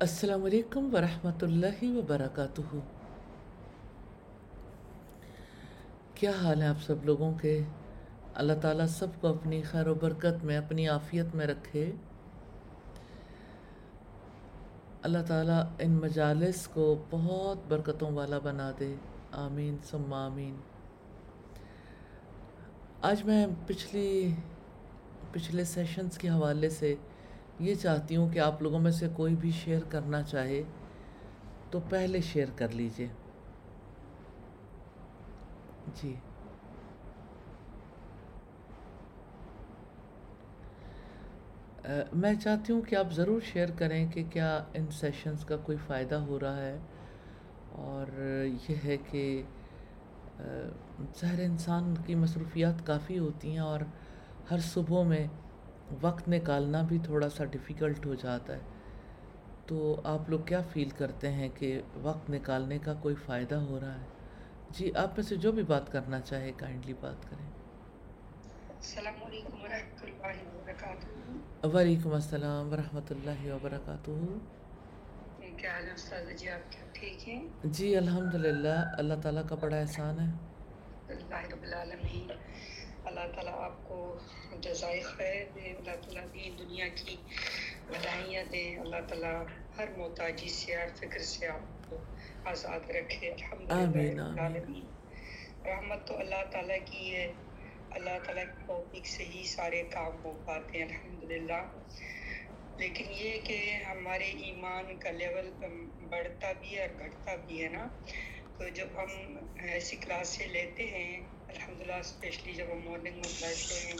السلام علیکم ورحمۃ اللہ وبرکاتہ۔ کیا حال ہے آپ سب لوگوں کے؟ اللہ تعالیٰ سب کو اپنی خیر و برکت میں، اپنی عافیت میں رکھے۔ اللہ تعالیٰ ان مجالس کو بہت برکتوں والا بنا دے۔ آمین، ثم آمین۔ آج میں پچھلی، پچھلے سیشنز کے حوالے سے یہ چاہتی ہوں کہ آپ لوگوں میں سے کوئی بھی شیئر کرنا چاہے تو پہلے شیئر کر لیجیے۔ جی۔ میں چاہتی ہوں کہ آپ ضرور شیئر کریں کہ کیا ان سیشنز کا کوئی فائدہ ہو رہا ہے اور یہ ہے کہ ظاہر انسان کی مصروفیات کافی ہوتی ہیں اور ہر صبح میں وقت نکالنا بھی تھوڑا سا ڈیفیکلٹ ہو جاتا ہے۔ تو آپ لوگ کیا فیل کرتے ہیں کہ وقت نکالنے کا کوئی فائدہ ہو رہا ہے؟ جی آپ میں سے جو بھی بات کرنا چاہے کائنڈلی بات کریں۔ السلام علیکم ورحمۃ اللہ وبرکاتہ۔ وعلیکم السلام ورحمۃ اللہ وبرکاتہ۔ کیا حال ہے استاد جی؟ آپ کیا ٹھیک ہیں؟ جی الحمد للہ اللہ تعالیٰ کا بڑا احسان ہے۔ اللہ رب العالمین۔ اللہ تعالیٰ آپ کو جزائے خیر دے اللہ تعالیٰ دین دنیا کی بدائیاں دے اللہ تعالیٰ ہر محتاجی سے ہر فکر سے آپ کو آزاد رکھے۔ الحمد رحمت تو اللہ تعالیٰ کی ہے۔ اللہ تعالیٰ کی توفیق سے ہی سارے کام ہو پاتے ہیں الحمد للہ لیکن یہ کہ ہمارے ایمان کا لیول بڑھتا بھی ہے اور گھٹتا بھی ہے نا۔ تو جب ہم ایسی کلاسیں لیتے ہیں الحمد للہ اسپیشلی جب ہم مارننگ میں بیٹھتے ہیں،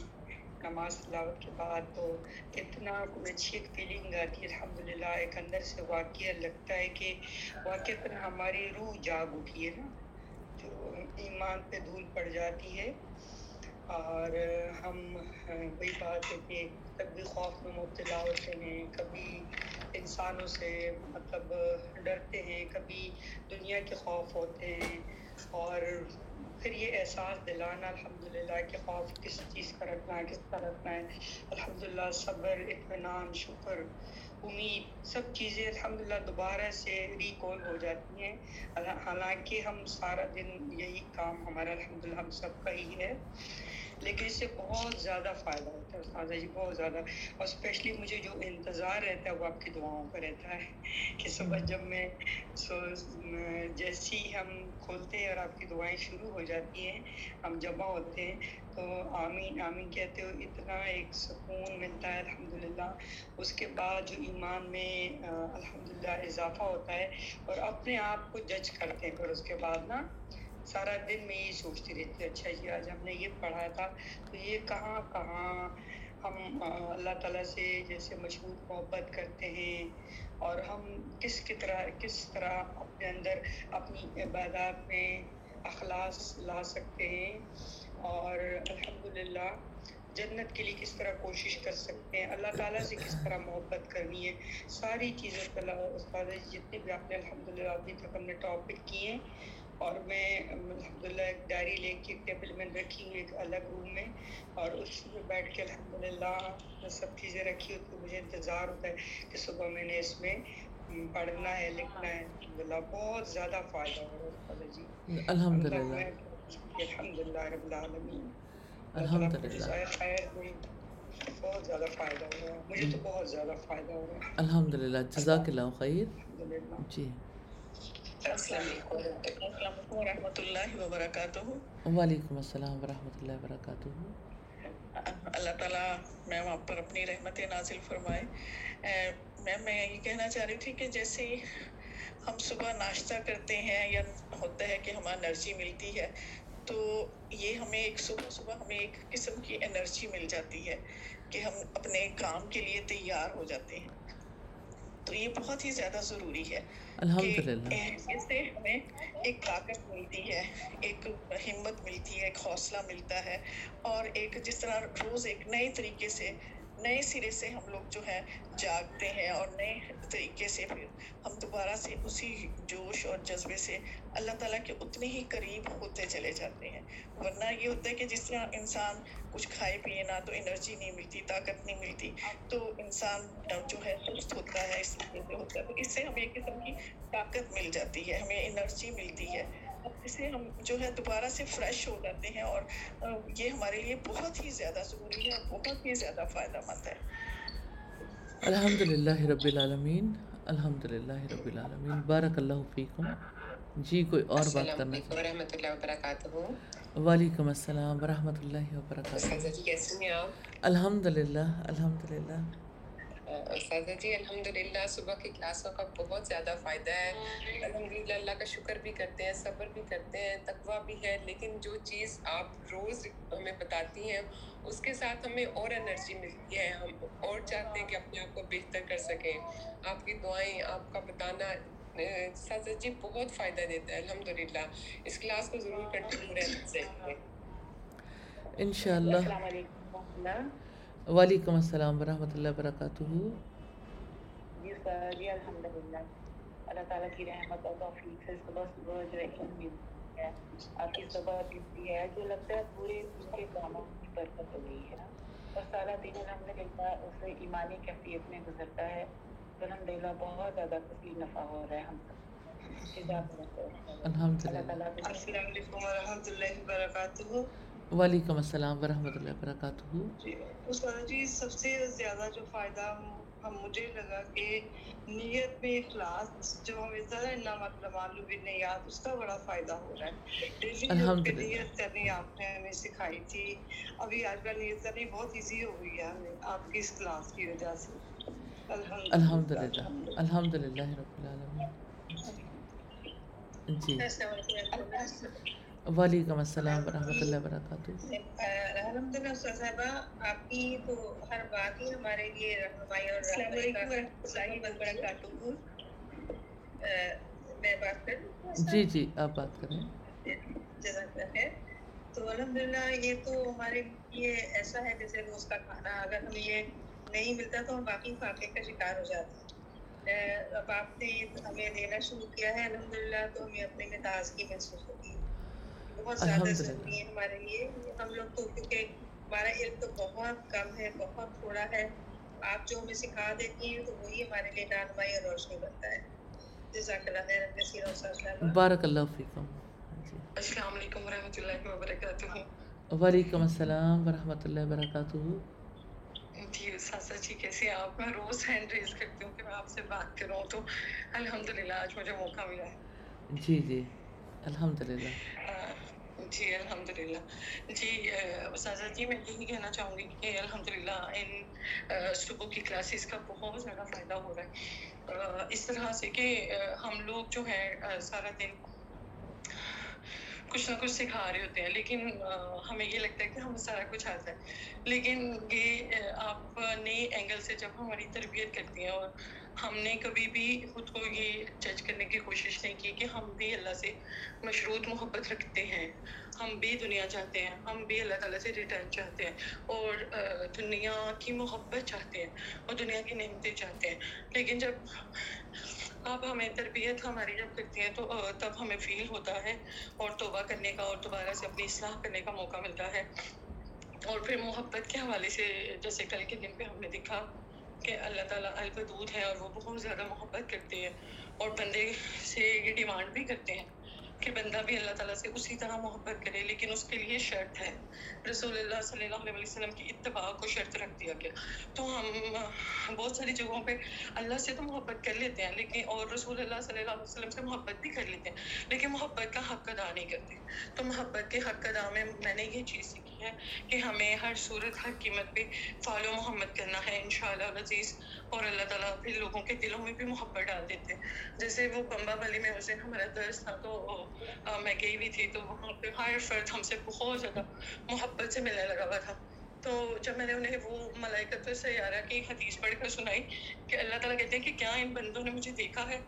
نماز تلاوت کے بعد، تو کتنا کوئی اچھی ایک فیلنگ آتی ہے۔ الحمد للہ ایک اندر سے واقعہ لگتا ہے کہ واقع ہماری روح جاگ اٹھی ہے نا، جو ایمان پہ دھول پڑ جاتی ہے۔ اور ہم، وہی بات ہے کہ کبھی خوف میں مبتلا ہوتے ہیں، کبھی انسانوں سے مطلب ڈرتے ہیں، کبھی دنیا کے خوف ہوتے ہیں۔ اور پھر یہ احساس دلانا الحمد للہ کہ خوف کس چیز کا رکھنا ہے، کس کا رکھنا ہے۔ الحمد للہ صبر، اطمینان، شکر، امید، سب چیزیں الحمد للہ دوبارہ سے ریکال ہو جاتی ہیں۔ حالانکہ ہم سارا دن یہی کام، ہمارا الحمد للہ ہم سب کا ہی ہے۔ لیکن اس سے بہت زیادہ فائدہ ہوتا ہے، استاذہ جی بہت زیادہ۔ اور اسپیشلی مجھے جو انتظار رہتا ہے وہ آپ کی دعاؤں کا رہتا ہے کہ صبح جب میں سو جیسے ہی ہم کھولتے ہیں اور آپ کی دعائیں شروع ہو جاتی ہیں، ہم جمع ہوتے ہیں، تو آمین آمین کہتے ہو اتنا ایک سکون ملتا ہے الحمد للہ اس کے بعد جو ایمان میں الحمد للہ اضافہ ہوتا ہے اور اپنے آپ کو جج کرتے ہیں۔ پھر اس کے بعد نا، سارا دن میں یہی سوچتی رہتی اچھا جی آج ہم نے یہ پڑھا تھا، تو یہ کہاں کہاں ہم اللہ تعالیٰ سے جیسے مشہور محبت کرتے ہیں۔ اور ہم کس کی طرح کس طرح اپنے اندر اپنی عبادات میں اخلاص لا سکتے ہیں؟ اور الحمد للہ جنت کے لیے کس طرح کوشش کر سکتے ہیں؟ اللہ تعالیٰ سے کس طرح محبت کرنی ہے؟ ساری چیزیں استاد جی، جتنے بھی آپ نے الحمد للہ ابھی تک ہم نے ٹاپک کیے ہیں اور میں الحمد للہ ایک ڈائری لے کے ٹیبل میں رکھی ہوں ایک الگ روم میں اور اس میں بیٹھ کے الحمد للہ سب چیزیں رکھی ہوتی مجھے انتظار ہوتا ہے کہ صبح میں نے اس میں پڑھنا ہے لکھنا ہے الحمد للہ بہت زیادہ فائدہ ہو رہا ہے جی۔ الحمد للہ الحمد للہ رب العالمین۔ الحمد للہ خیر ہوئی بہت زیادہ فائدہ ہو رہا ہے مجھے تو بہت زیادہ فائدہ ہو رہا ہے۔ الحمد للہ جزاک اللہ خیر۔ جی۔ السلام ورحمۃ اللہ وبرکاتہ وعلیکم السلام ورحمۃ اللہ وبرکاتہ۔ اللہ تعالیٰ میم آپ پر اپنی رحمت نازل فرمائے۔ میم میں یہ کہنا چاہ رہی تھی کہ جیسے ہم صبح ناشتہ کرتے ہیں یا ہوتا ہے کہ ہمیں انرجی ملتی ہے تو یہ ہمیں ایک صبح صبح ہمیں ایک قسم کی انرجی مل جاتی ہے کہ ہم اپنے کام کے لیے تیار ہو جاتے ہیں۔ تو یہ بہت ہی زیادہ ضروری ہے للہ اس سے ہمیں ایک طاقت ملتی ہے ایک ہمت ملتی ہے ایک حوصلہ ملتا ہے اور ایک جس طرح روز ایک نئے طریقے سے نئے سرے سے ہم لوگ جو ہے جاگتے ہیں اور نئے طریقے سے پھر ہم دوبارہ سے اسی جوش اور جذبے سے اللہ تعالیٰ کے اتنے ہی قریب ہوتے چلے جاتے ہیں۔ ورنہ یہ ہوتا ہے کہ جس طرح انسان کچھ کھائے پیے نہ تو انرجی نہیں ملتی، طاقت نہیں ملتی، تو انسان جو ہے سست ہوتا ہے، اس طریقے سے ہوتا ہے تو اس سے ہمیں ایک قسم کی طاقت مل جاتی ہے، ہمیں انرجی ملتی ہے۔ سے ہم جو ہے دوبارہ سے فریش ہو جاتے ہیں اور یہ ہمارے لیے بہت ہی زیادہ ضروری ہے بہت ہی زیادہ فائدہ مند ہے۔ الحمد للہ رب العالمین الحمد للہ رب العالمین۔ بارک اللہ فیکم۔ جی کوئی اور بات کرنا چاہیے ورحمۃ اللہ وبرکاتہ وعلیکم السلام ورحمۃ اللہ وبرکاتہ الحمد للہ الحمد للہ سازا جی الحمد للہ صبح کی کلاسوں کا بہت زیادہ فائدہ ہے۔ الحمد للہ اللہ کا شکر بھی کرتے ہیں صبر بھی کرتے ہیں تقوا بھی ہے لیکن جو چیز آپ روز ہمیں بتاتی ہیں اس کے ساتھ ہمیں اور انرجی ملتی ہے ہم اور چاہتے ہیں کہ اپنے آپ کو بہتر کر سکیں۔ آپ کی دعائیں آپ کا بتانا سازا جی بہت فائدہ دیتا ہے الحمد للہ اس کلاس کو ضرور کنٹینیو رہنا چاہیے ان شاء اللہ۔ وعلیکم السلام ورحمۃ اللہ وبرکاتہ۔ جی سر جی الحمد للہ اللہ تعالیٰ کی رحمت اور توفیق سے صبح صبح جو ہے علم ملتی ہے آپ کی صبح ملتی ہے جو لگتا ہے پورے ان کے کاموں کی برکت ہو گئی ہے۔ اور سارا دن الحمد للہ اس ایمانی کیفیت میں گزرتا ہے۔ الحمد للہ بہت زیادہ نفع ہو رہا ہے ہم الحمد للہ السلام علیکم ورحمۃ اللہ وبرکاتہ۔ وعلیکم السلام ورحمۃ اللہ وبرکاتہ۔ جی جی سب سے زیادہ جو فائدہ ہم مجھے لگا کہ نیت میں اخلاص جو ہمیں ذرا نہ مطلب معلوم بھی نہیں یاد اس کا بڑا فائدہ ہو رہا ہے۔ ڈیلی نیت کرنی آپ نے ہمیں سکھائی تھی ابھی آج کل نیت کرنی بہت ایزی ہو گئی ہے ہمیں آپ کی اس کلاس کی وجہ سے۔ الحمد للہ۔ الحمد للہ۔ رب العالمین۔ جی۔ وعلیکم السلام ورحمۃ اللہ وبرکاتہ۔ الحمد للہ صاحبہ آپ کی تو ہر بات ہی ہمارے لیے رہنمائی اور السلام علیکم ورحمۃ اللہ وبرکاتہ۔ میں بات کروں۔ جی جی آپ بات کریں۔ جزاک خیر۔ تو الحمد للہ یہ تو ہمارے لیے ایسا ہے جیسے روز کا کھانا۔ اگر ہمیں یہ نہیں ملتا تو ہم باقی فاقے کا شکار ہو جاتے ہیں۔ اب آپ نے ہمیں دینا شروع کیا ہے الحمد للہ تو ہمیں اپنے میں تازگی محسوس ہوتی ہے۔ بہت زیادہ ضروری ہے ہمارے لیے۔ ہم لوگ تو کیونکہ ہمارا علم تو بہت کم ہے بہت تھوڑا ہے۔ آپ جو ہمیں سکھا دیتی ہیں تو وہی ہمارے لیے رہنمائی اور روشنی بنتا ہے۔ جزاک اللہ خیر کثیر اور بارک اللہ فیکم۔ السلام علیکم ورحمۃ اللہ وبرکاتہ۔ وعلیکم السلام ورحمۃ اللہ وبرکاتہ۔ جی ساسا جی کیسے آپ؟ میں روز ہینڈ ریز کرتی ہوں کہ میں آپ سے بات کروں تو الحمد للہ آج مجھے موقع ملا ہے۔ جی جی۔ الحمد للہ۔ جی الحمد للہ۔ جی اساتذہ جی میں یہی کہنا چاہوں گی کہ الحمد للہ ان صبح کی کلاسز کا بہت زیادہ فائدہ ہو رہا ہے۔ اس طرح سے کہ ہم لوگ جو ہے سارا دن کچھ نہ کچھ سکھا رہے ہوتے ہیں، لیکن ہمیں یہ لگتا ہے کہ ہمیں سارا کچھ آتا ہے۔ لیکن یہ آپ نئے اینگل سے جب ہماری تربیت کرتی ہیں اور ہم نے کبھی بھی خود کو یہ جج کرنے کی کوشش نہیں کی کہ ہم بھی اللہ سے مشروط محبت رکھتے ہیں۔ ہم بھی دنیا چاہتے ہیں، ہم بھی اللہ تعالیٰ سے ریٹرن چاہتے ہیں اور دنیا کی محبت چاہتے ہیں اور دنیا کی نعمتیں چاہتے ہیں۔ لیکن جب آپ ہمیں تربیت ہماری جب کرتی ہیں تو تب ہمیں فیل ہوتا ہے اور توبہ کرنے کا اور دوبارہ سے اپنی اصلاح کرنے کا موقع ملتا ہے۔ اور پھر محبت کے حوالے سے، جیسے کل کے دن پہ ہم نے دیکھا کہ اللہ تعالیٰ الودود ہے اور وہ بہت زیادہ محبت کرتے ہیں اور بندے سے یہ ڈیمانڈ بھی کرتے ہیں کہ بندہ بھی اللہ تعالیٰ سے اسی طرح محبت کرے، لیکن اس کے لیے شرط ہے۔ رسول اللہ صلی اللہ علیہ وسلم کی اتباع کو شرط رکھ دیا گیا۔ تو ہم، بہت ساری جگہوں پہ اللہ سے تو محبت کر لیتے ہیں، لیکن اور رسول اللہ صلی اللہ علیہ وسلم سے محبت بھی کر لیتے ہیں، لیکن محبت کا حق ادا نہیں کرتے۔ تو محبت کے حق ادا میں میں نے یہ چیز سیکھی۔ ہے کہ ہمیں ہر صورت، ہر قیمت پہ فالو محمد کرنا ہے ان شاء عزیز۔ اور اللہ تعالیٰ پھر لوگوں کے دلوں میں بھی محبت ڈال دیتے جیسے وہ بمبا والی میں اسے ہمارا درس تھا تو میں گئی ہوئی تھی تو وہاں پہ ہر فرد ہم سے بہت زیادہ محبت سے ملنے لگا ہوا تھا۔ تو جب میں نے انہیں وہ ملائکت سیارہ کی حدیث پڑھ کر سنائی کہ اللہ تعالیٰ کہتے ہیں کہ کیا ان بندوں نے مجھے دیکھا ہے؟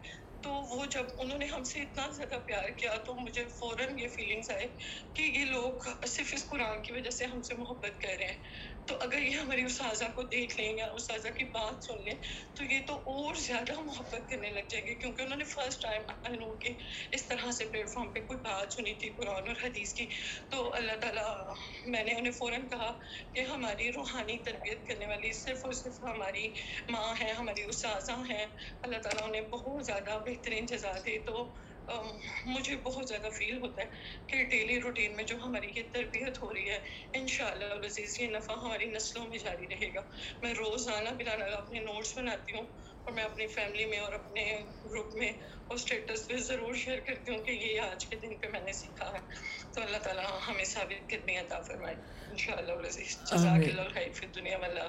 تو وہ جب انہوں نے ہم سے اتنا زیادہ پیار کیا تو مجھے فوراً یہ فیلنگس آئے کہ یہ لوگ صرف اس قرآن کی وجہ سے ہم سے محبت کر رہے ہیں۔ تو اگر یہ ہماری اساتذہ کو دیکھ لیں یا اساتذہ کی بات سن لیں، تو یہ تو اور زیادہ محبت کرنے لگ جائیں گے کیونکہ انہوں نے فرسٹ ٹائم نو کہ اس طرح سے پلیٹ فارم پہ کوئی بات سنی تھی، قرآن اور حدیث کی۔ تو اللہ تعالیٰ، میں نے انہیں فوراً کہا کہ ہماری روحانی تربیت کرنے والی صرف اور صرف ہماری ماں ہیں ہماری اساتذہ ہیں۔ اللہ تعالیٰ انہیں بہت زیادہ بہترین جزا دے تو مجھے بہت زیادہ فیل ہوتا ہے کہ ڈیلی روٹین میں جو ہماری یہ تربیت ہو رہی ہے ان شاء اللہ عزیز یہ نفع ہماری نسلوں میں جاری رہے گا۔ میں روزانہ بلانا اپنے نوٹس بناتی ہوں اور میں اپنی فیملی میں اور اپنے گروپ میں اور اسٹیٹس پہ ضرور شیئر کرتی ہوں کہ یہ آج کے دن پہ میں نے سیکھا ہے۔ تو اللہ تعالیٰ ہمیں ثابت کرنی عطا فرمائے۔ ان شاء اللہ عزیز جزاک اللہ خیر فی دنیا میں اللہ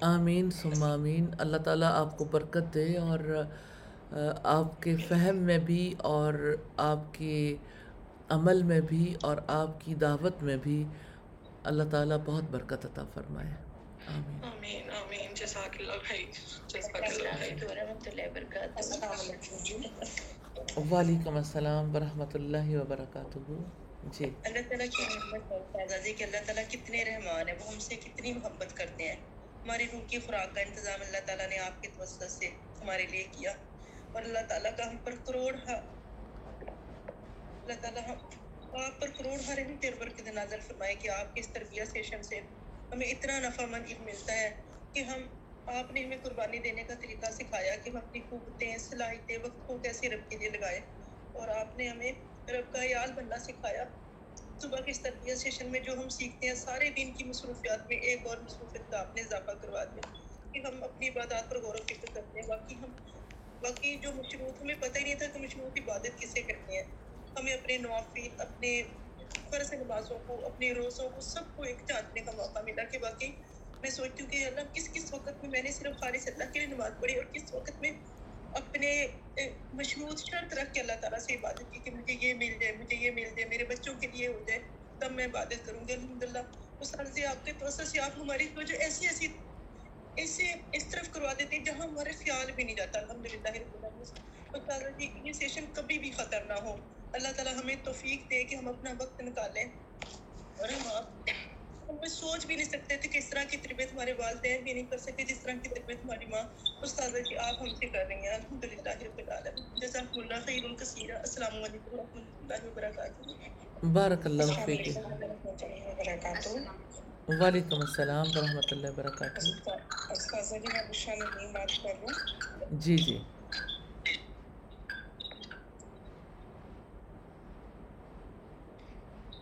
آمین، ثم آمین۔ اللہ تعالیٰ آپ کو برکت دے اور آپ کے فہم میں بھی اور آپ کے عمل میں بھی اور آپ کی دعوت میں بھی اللہ تعالیٰ بہت برکت عطا فرمائے۔ آمین۔ آمین جزاک اللہ خیر وعلیکم السلام ورحمۃ اللہ وبرکاتہ۔ جی۔ اللہ تعالیٰ کی رحمت ہے کہ اللہ تعالیٰ کتنے رحمان ہیں وہ ہم سے کتنی محبت کرتے ہیں۔ ہماری روح کی خوراک کا انتظام اللہ تعالیٰ نے آپ کے توسط سے ہمارے لیے کیا۔ اور اللہ تعالیٰ کا ہم پر کروڑ اللہ تعالیٰ ہم آپ پر کروڑ ہر ہی تیر کے نازل فرمائے کہ آپ کی اس تربیت سیشن سے ہمیں اتنا نفع مند ملتا ہے کہ ہم آپ نے ہمیں قربانی دینے کا طریقہ سکھایا کہ ہم اپنی قوتیں، صلاحیتیں، وقت کو کیسے رب کے لیے لگائے اور آپ نے ہمیں رب کا عیال بننا سکھایا۔ صبح کی اس تربیت سیشن میں جو ہم سیکھتے ہیں، سارے دن کی مصروفیات میں ایک اور مصروفیت کا آپ نے اضافہ کروا دیا کہ ہم اپنی عبادات پر غور و فکر کرتے ہیں۔ باقی ہم باقی جو مشروط ہمیں پتہ ہی نہیں تھا کہ مشروط عبادت کسے کرنی ہے۔ ہمیں اپنے نوافل، اپنے فرض نمازوں کو، اپنے روزوں کو سب کو ایک جاننے کا موقع ملا کہ باقی میں سوچتی ہوں کہ اللہ، کس کس وقت میں میں نے صرف خالص اللہ کے لیے نماز پڑھی اور کس وقت میں اپنے مشروط شرط رکھ کے اللہ تعالیٰ سے عبادت کی کہ مجھے یہ مل جائے، مجھے یہ مل جائے، میرے بچوں کے لیے ہو جائے، تب میں عبادت کروں گی۔ الحمد للہ اس طرح سے آپ کے پروسیس سے آپ ہماری جو ایسی ایسی اسے اس طرف کروا دیتے ہیں جہاں ہمارے خیال بھی نہیں جاتا الحمد للہ تعالیٰ جی یہ سیشن کبھی بھی خطر نہ ہو۔ اللہ تعالیٰ ہمیں توفیق دے کہ ہم اپنا وقت نکالیں۔ اور ہم آپ ہم سوچ بھی نہیں سکتے تھے کہ اس طرح کی تربیت ہمارے والدین بھی نہیں کر سکتے جس طرح کی تربیت ہماری ماں۔ استاد جی آپ ہم سے کر رہی ہیں۔ الحمد للہ جزاک اللہ خیر الکثیر السلام علیکم و رحمۃ اللہ وبرکاتہ۔ بارک اللہ فیک وعلیکم السلام ورحمۃ اللہ وبرکاتہ۔ جی جی۔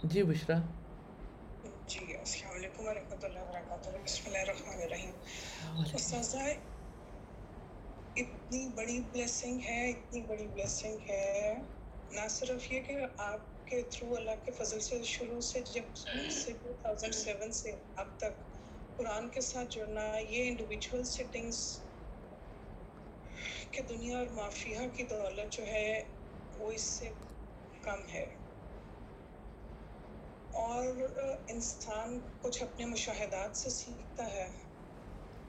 جی بشرا۔ جی السلام علیکم ورحمۃ اللہ وبرکاتہ۔ بسم اللہ الرحمن الرحیم۔ استاذہ اتنی بڑی بلیسنگ ہے اتنی بڑی بلیسنگ ہے۔ نہ صرف یہ کہ آپ کے تھرو اللہ کے فضل سے، شروع سے، جب سے ٹو تھاؤزینڈ سیون سے اب تک قرآن کے ساتھ جڑنا، یہ انڈیویجول سیٹنگس کہ دنیا اور مافیا کی دولت جو ہے، وہ اس سے کم ہے۔ اور انسان کچھ اپنے مشاہدات سے سیکھتا ہے۔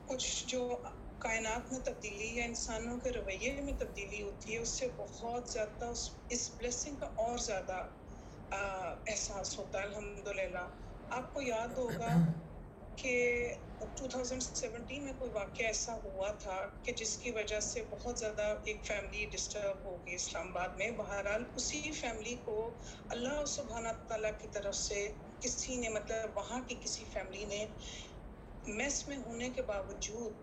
کچھ جو کائنات میں تبدیلی یا انسانوں کے رویے میں تبدیلی ہوتی ہے، اس سے بہت زیادہ، اس بلیسنگ کا اور زیادہ احساس ہوتا ہے الحمد للہ آپ کو یاد ہوگا کہ ٹو تھاؤزینڈ سیونٹین میں کوئی واقعہ ایسا ہوا تھا کہ جس کی وجہ سے بہت زیادہ ایک فیملی ڈسٹرب ہو گئی اسلام آباد میں۔ بہرحال اسی فیملی کو اللہ سبحانہ تعالیٰ کی طرف سے کسی نے مطلب وہاں کی کسی فیملی نے میس میں ہونے کے باوجود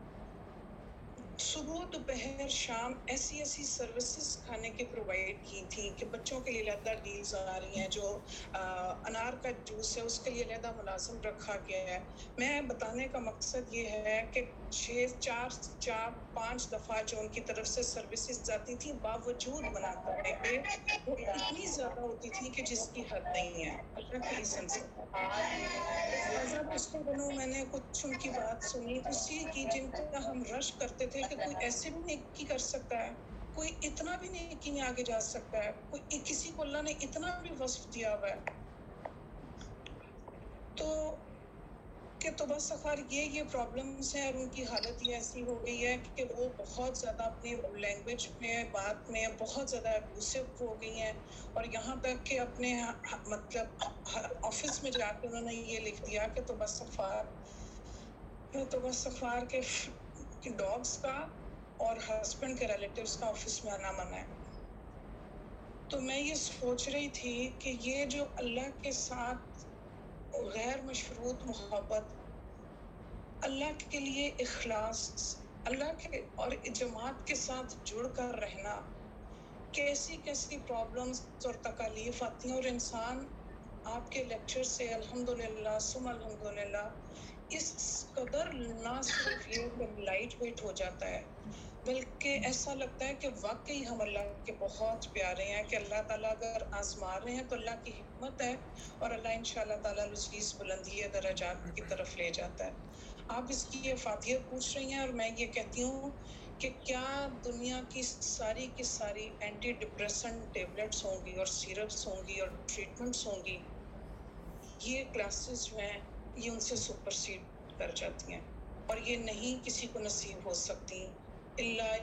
صبح دوپہر شام ایسی ایسی سروسز کھانے کی پرووائڈ کی تھی کہ بچوں کے لیے علیحدہ ڈیلز آ رہی ہیں جو انار کا جوس ہے، اس کے لیے علیحدہ ملازم رکھا گیا ہے۔ میں بتانے کا مقصد یہ ہے کہ چھ، چار چار، پانچ دفعہ جو ان کی طرف سے سروسز جاتی تھی باوجود بنا کرنے کے وہ اتنی زیادہ ہوتی تھی کہ جس کی حد نہیں ہے۔ اللہ کے ریزن سے۔ پچھلے دنوں میں نے کچھ ان کی بات سنی۔ اسی کی جن کا ہم رش کرتے تھے کہ کوئی ایسے بھی نیکی کر سکتا ہے، کوئی اتنا بھی نیکی میں آگے جا سکتا ہے، کوئی کسی کو اللہ نے اتنا بھی وصف دیا ہوا ہے۔ تو کہ تو بس سفر یہ یہ پرابلمس ہیں اور ان کی حالت یہ ایسی ہو گئی ہے کہ وہ بہت زیادہ اپنی لینگویج میں، بات میں بہت زیادہ ابوسو ہو گئی ہیں۔ اور یہاں تک کہ اپنے ہاں، مطلب آفس میں جا کے انہوں نے یہ لکھ دیا کہ تو بس سفار تو بس سفار کے ڈاگس کا اور ہسبینڈ کے ریلیٹیوس کا آفس میں آنا منع ہے۔ تو میں یہ سوچ رہی تھی کہ یہ جو اللہ کے ساتھ غیر مشروط محبت، اللہ کے لیے اخلاص، اللہ کے اور جماعت کے ساتھ جڑ کر رہنا، کیسی کیسی پرابلمس اور تکالیف آتی ہیں اور انسان آپ کے لیکچر سے الحمد للہ سم الحمد للہ اس قدر نہ صرف یہ لائٹ ویٹ ہو جاتا ہے، بلکہ ایسا لگتا ہے کہ واقعی ہم اللہ کے بہت پیارے ہیں، کہ اللہ تعالیٰ اگر آزما رہے ہیں تو اللہ کی حکمت ہے اور اللہ ان شاء اللہ تعالیٰ لذیذ بلندی درجات کی طرف لے جاتا ہے۔ آپ اس کی یہ فاتحت پوچھ رہی ہیں اور میں یہ کہتی ہوں کہ کیا دنیا کی ساری کی ساری اینٹی ڈپریسن ٹیبلٹس ہوں گی اور سیرپس ہوں گی اور ٹریٹمنٹس ہوں گی؟ یہ کلاسز جو ہیں یہ ان سے سپر سیڈ کر جاتی ہیں اور یہ نہیں کسی کو نصیب ہو سکتی اللہ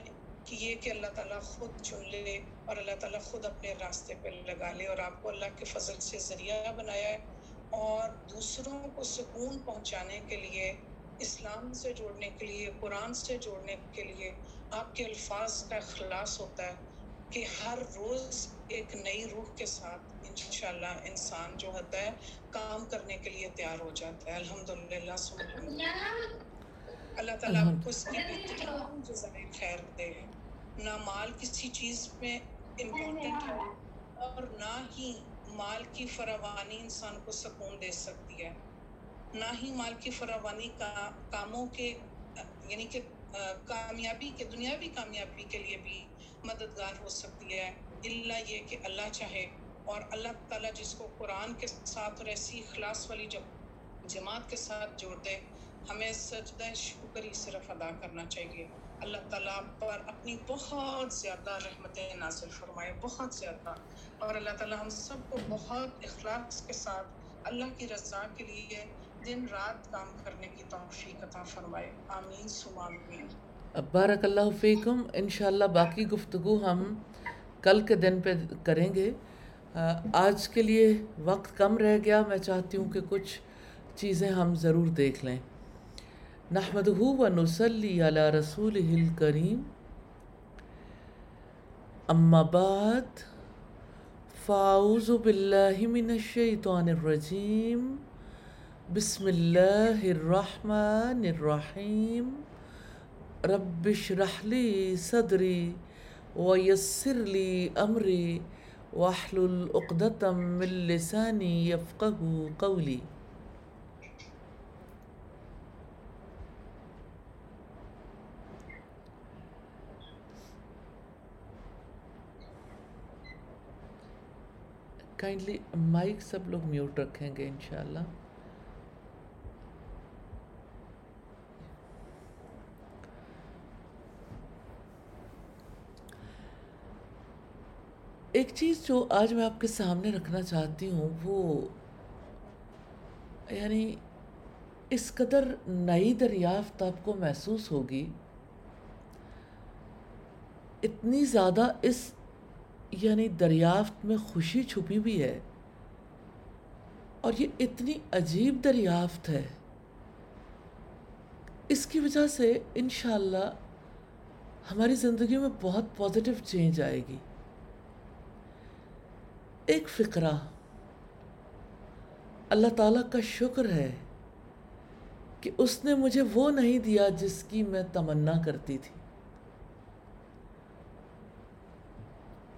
کہ یہ کہ اللہ تعالیٰ خود چن لے اور اللہ تعالیٰ خود اپنے راستے پہ لگا لے اور آپ کو اللہ کے فضل سے ذریعہ بنایا ہے اور دوسروں کو سکون پہنچانے کے لیے، اسلام سے جوڑنے کے لیے، قرآن سے جوڑنے کے لیے آپ کے الفاظ کا اخلاص ہوتا ہے۔ کہ ہر روز ایک نئی روح کے ساتھ انشاءاللہ انسان جو ہوتا ہے، کام کرنے کے لیے تیار ہو جاتا ہے۔ الحمد للہ اللہ۔ تعالیٰ کو اس کی بہترین جزائے خیر دے۔ نہ مال کسی چیز میں امپورٹنٹ ہے اور نہ ہی مال کی فراوانی انسان کو سکون دے سکتی ہے۔ نہ ہی مال کی فراوانی کا، کاموں کے یعنی کہ کامیابی کے، دنیاوی کامیابی کے لیے بھی مددگار ہو سکتی ہے۔ اللہ یہ کہ اللہ چاہے اور اللہ تعالیٰ جس کو قرآن کے ساتھ اور ایسی اخلاص والی جماعت کے ساتھ جوڑ دے، ہمیں سجدہ شکر ہی صرف ادا کرنا چاہیے۔ اللہ تعالیٰ پر اپنی بہت زیادہ رحمتیں نازل فرمائے، بہت زیادہ۔ اور اللہ تعالیٰ ہم سب کو بہت اخلاص کے ساتھ اللہ کی رضا کے لیے دن رات کام کرنے کی توفیق عطا فرمائے۔ آمین سما آمین۔ بارک اللہ فیکم، انشاءاللہ باقی گفتگو ہم کل کے دن پہ کریں گے۔ آج کے لیے وقت کم رہ گیا۔ میں چاہتی ہوں کہ کچھ چیزیں ہم ضرور دیکھ لیں۔ نحمده و نسلی علی رسول الکریم۔ اما بعد، فاعوذ باللہ من الشیطان الرجیم۔ بسم اللہ الرحمن الرحیم۔ رب اشرح لي صدري ويسر لي أمري واحلل عقدة من لساني يفقه قولي. Kindly mic sab log mute rakhenge inshallah. ایک چیز جو آج میں آپ کے سامنے رکھنا چاہتی ہوں، وہ یعنی اس قدر نئی دریافت آپ کو محسوس ہوگی، اتنی زیادہ اس یعنی دریافت میں خوشی چھپی بھی ہے اور یہ اتنی عجیب دریافت ہے۔ اس کی وجہ سے انشاءاللہ ہماری زندگی میں بہت پازیٹیو چینج آئے گی۔ ایک فقرہ۔ اللہ تعالیٰ کا شکر ہے کہ اس نے مجھے وہ نہیں دیا جس کی میں تمنا کرتی تھی۔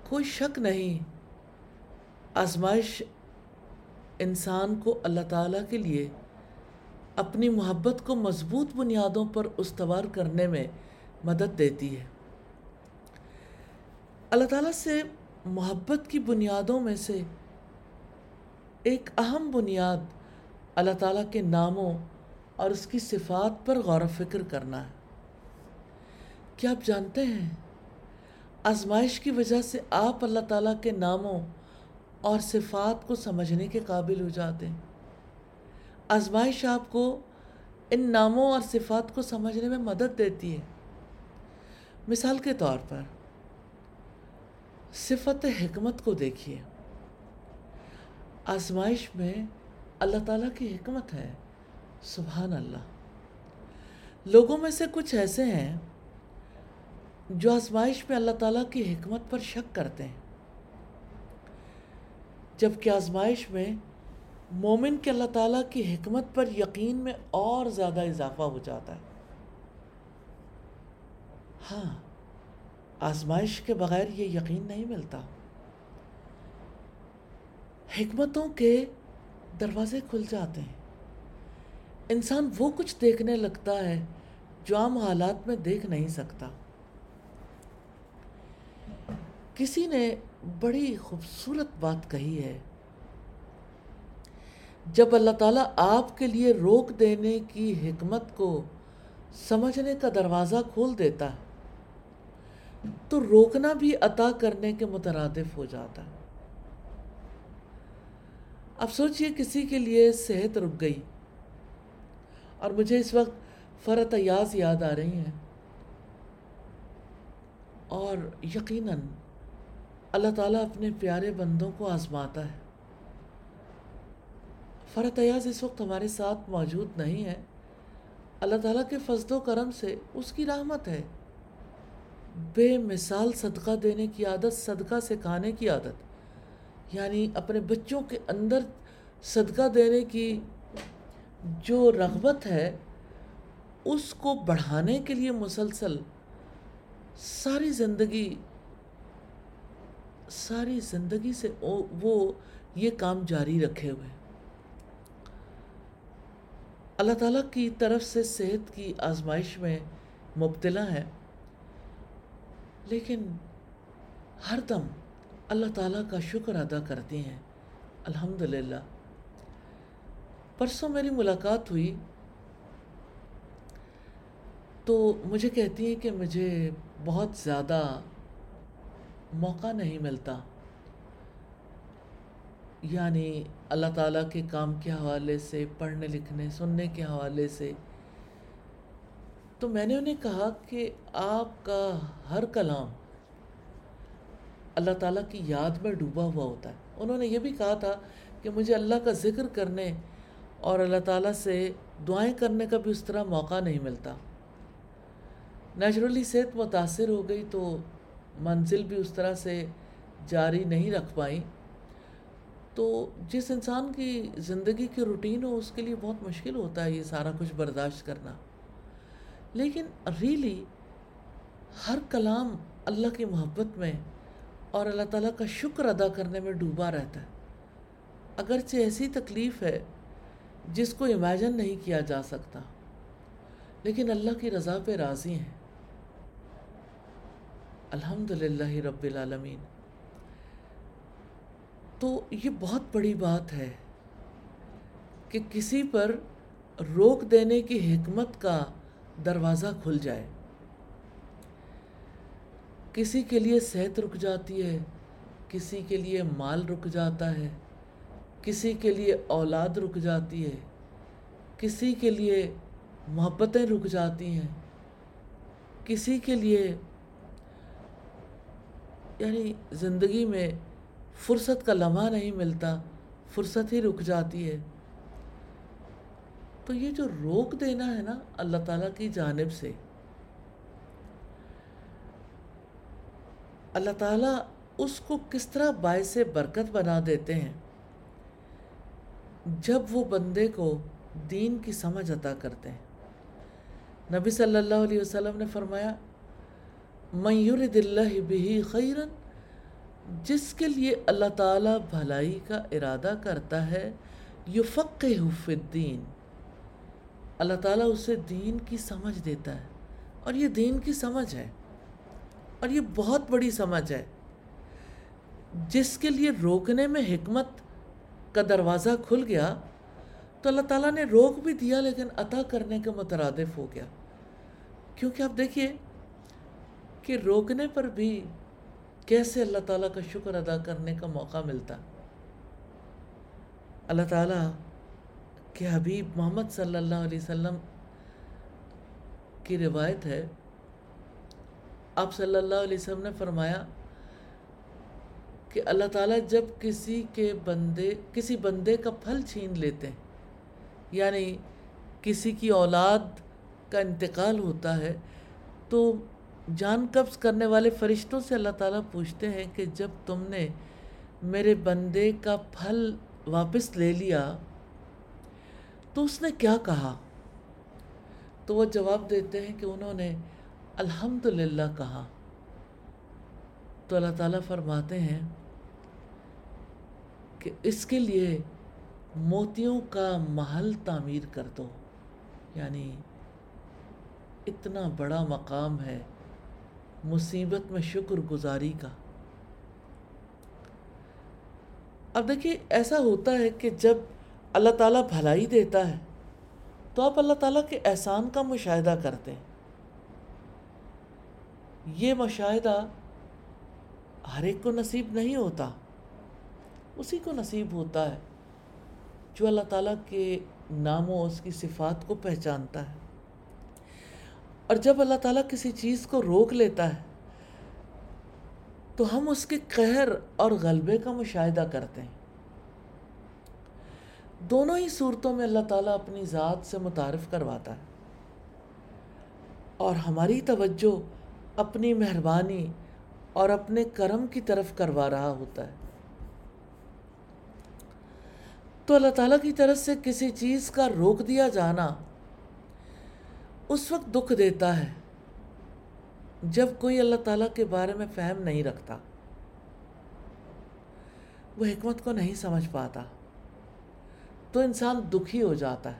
کوئی شک نہیں، آزمائش انسان کو اللہ تعالیٰ کے لیے اپنی محبت کو مضبوط بنیادوں پر استوار کرنے میں مدد دیتی ہے۔ اللہ تعالیٰ سے محبت کی بنیادوں میں سے ایک اہم بنیاد اللہ تعالیٰ کے ناموں اور اس کی صفات پر غور و فکر کرنا ہے۔ کیا آپ جانتے ہیں؟ آزمائش کی وجہ سے آپ اللہ تعالیٰ کے ناموں اور صفات کو سمجھنے کے قابل ہو جاتے ہیں۔ آزمائش آپ کو ان ناموں اور صفات کو سمجھنے میں مدد دیتی ہے۔ مثال کے طور پر صفت حکمت کو دیکھیے۔ آزمائش میں اللہ تعالیٰ کی حکمت ہے۔ سبحان اللہ لوگوں میں سے کچھ ایسے ہیں جو آزمائش میں اللہ تعالیٰ کی حکمت پر شک کرتے ہیں۔ جبکہ آزمائش میں مومن کے اللہ تعالیٰ کی حکمت پر یقین میں اور زیادہ اضافہ ہو جاتا ہے۔ ہاں۔ آزمائش کے بغیر یہ یقین نہیں ملتا۔ حکمتوں کے دروازے کھل جاتے ہیں۔ انسان وہ کچھ دیکھنے لگتا ہے جو عام حالات میں دیکھ نہیں سکتا۔ کسی نے بڑی خوبصورت بات کہی ہے۔ جب اللہ تعالیٰ آپ کے لیے روک دینے کی حکمت کو سمجھنے کا دروازہ کھول دیتا ہے تو روکنا بھی عطا کرنے کے مترادف ہو جاتا ہے۔ اب سوچئے کسی کے لیے صحت رک گئی اور مجھے اس وقت فرت ایاز یاد آ رہی ہیں۔ اور یقیناً اللہ تعالیٰ اپنے پیارے بندوں کو آزماتا ہے۔ فرت ایاز اس وقت ہمارے ساتھ موجود نہیں ہے اللہ تعالیٰ کے فضل و کرم سے اس کی رحمت ہے۔ بے مثال صدقہ دینے کی عادت، صدقہ سکھانے کی عادت۔ یعنی اپنے بچوں کے اندر صدقہ دینے کی جو رغبت ہے، اس کو بڑھانے کے لیے مسلسل ساری زندگی ساری زندگی سے وہ یہ کام جاری رکھے ہوئے۔ اللہ تعالیٰ کی طرف سے صحت کی آزمائش میں مبتلا ہے۔ لیکن ہر دم اللہ تعالیٰ کا شکر ادا کرتی ہیں۔ الحمدللہ۔ پرسوں میری ملاقات ہوئی۔ تو مجھے کہتی ہیں کہ مجھے بہت زیادہ موقع نہیں ملتا۔ یعنی اللہ تعالیٰ کے کام کے حوالے سے، پڑھنے لکھنے، سننے کے حوالے سے تو میں نے انہیں کہا کہ آپ کا ہر کلام اللہ تعالیٰ کی یاد میں ڈوبا ہوا ہوتا ہے۔ انہوں نے یہ بھی کہا تھا کہ مجھے اللہ کا ذکر کرنے اور اللہ تعالیٰ سے دعائیں کرنے کا بھی اس طرح موقع نہیں ملتا۔ نیچرلی صحت متاثر ہو گئی تو منزل بھی اس طرح سے جاری نہیں رکھ پائیں تو جس انسان کی زندگی کی روٹین ہو اس کے لیے بہت مشکل ہوتا ہے یہ سارا کچھ برداشت کرنا۔ لیکن ریلی ہر کلام اللہ کی محبت میں اور اللہ تعالیٰ کا شکر ادا کرنے میں ڈوبا رہتا ہے۔ اگرچہ ایسی تکلیف ہے جس کو امیجن نہیں کیا جا سکتا، لیکن اللہ کی رضا پہ راضی ہیں۔ الحمد للہ رب العالمین۔ تو یہ بہت بڑی بات ہے کہ کسی پر روک دینے کی حکمت کا دروازہ کھل جائے۔ کسی کے لیے صحت رک جاتی ہے، کسی کے لیے مال رک جاتا ہے، کسی کے لیے اولاد رک جاتی ہے، کسی کے لیے محبتیں رک جاتی ہیں، کسی کے لیے یعنی زندگی میں فرصت کا لمحہ نہیں ملتا، فرصت ہی رک جاتی ہے۔ تو یہ جو روک دینا ہے نا اللہ تعالیٰ کی جانب سے، اللہ تعالیٰ اس کو کس طرح باعث برکت بنا دیتے ہیں؟ جب وہ بندے کو دین کی سمجھ عطا کرتے ہیں۔ نبی صلی اللہ علیہ وسلم نے فرمایا، من یرد اللہ بھی خیرن، جس کے لیے اللہ تعالیٰ بھلائی کا ارادہ کرتا ہے یفقہ فی الدین۔ اللہ تعالیٰ اسے دین کی سمجھ دیتا ہے اور یہ دین کی سمجھ ہے اور یہ بہت بڑی سمجھ ہے جس کے لیے روکنے میں حکمت کا دروازہ کھل گیا تو اللہ تعالیٰ نے روک بھی دیا لیکن عطا کرنے کے مترادف ہو گیا کیونکہ آپ دیکھیے کہ روکنے پر بھی کیسے اللہ تعالیٰ کا شکر ادا کرنے کا موقع ملتا اللہ تعالیٰ کے حبیب محمد صلی اللہ علیہ وسلم کی روایت ہے۔ آپ صلی اللہ علیہ وسلم نے فرمایا کہ اللہ تعالیٰ جب کسی کے بندے، کسی بندے کا پھل چھین لیتے ہیں یعنی کسی کی اولاد کا انتقال ہوتا ہے، تو جان قبض کرنے والے فرشتوں سے اللہ تعالیٰ پوچھتے ہیں کہ جب تم نے میرے بندے کا پھل واپس لے لیا تو اس نے کیا کہا؟ تو وہ جواب دیتے ہیں کہ انہوں نے الحمد للہ کہا۔ تو اللہ تعالیٰ فرماتے ہیں کہ اس کے لیے موتیوں کا محل تعمیر کر دو۔ یعنی اتنا بڑا مقام ہے مصیبت میں شکر گزاری کا۔ اب دیکھیے، ایسا ہوتا ہے کہ جب اللہ تعالیٰ بھلائی دیتا ہے، تو آپ اللہ تعالیٰ کے احسان کا مشاہدہ کرتے ہیں۔ یہ مشاہدہ ہر ایک کو نصیب نہیں ہوتا، اسی کو نصیب ہوتا ہے جو اللہ تعالیٰ کے ناموں اس کی صفات کو پہچانتا ہے۔ اور جب اللہ تعالیٰ کسی چیز کو روک لیتا ہے، تو ہم اس کے قہر اور غلبے کا مشاہدہ کرتے ہیں۔ دونوں ہی صورتوں میں اللہ تعالیٰ اپنی ذات سے متعارف کرواتا ہے۔ اور ہماری توجہ اپنی مہربانی اور اپنے کرم کی طرف کروا رہا ہوتا ہے۔ تو اللہ تعالیٰ کی طرف سے کسی چیز کا روک دیا جانا اس وقت دکھ دیتا ہے جب کوئی اللہ تعالیٰ کے بارے میں فہم نہیں رکھتا۔ وہ حکمت کو نہیں سمجھ پاتا۔ تو انسان دکھی ہو جاتا ہے۔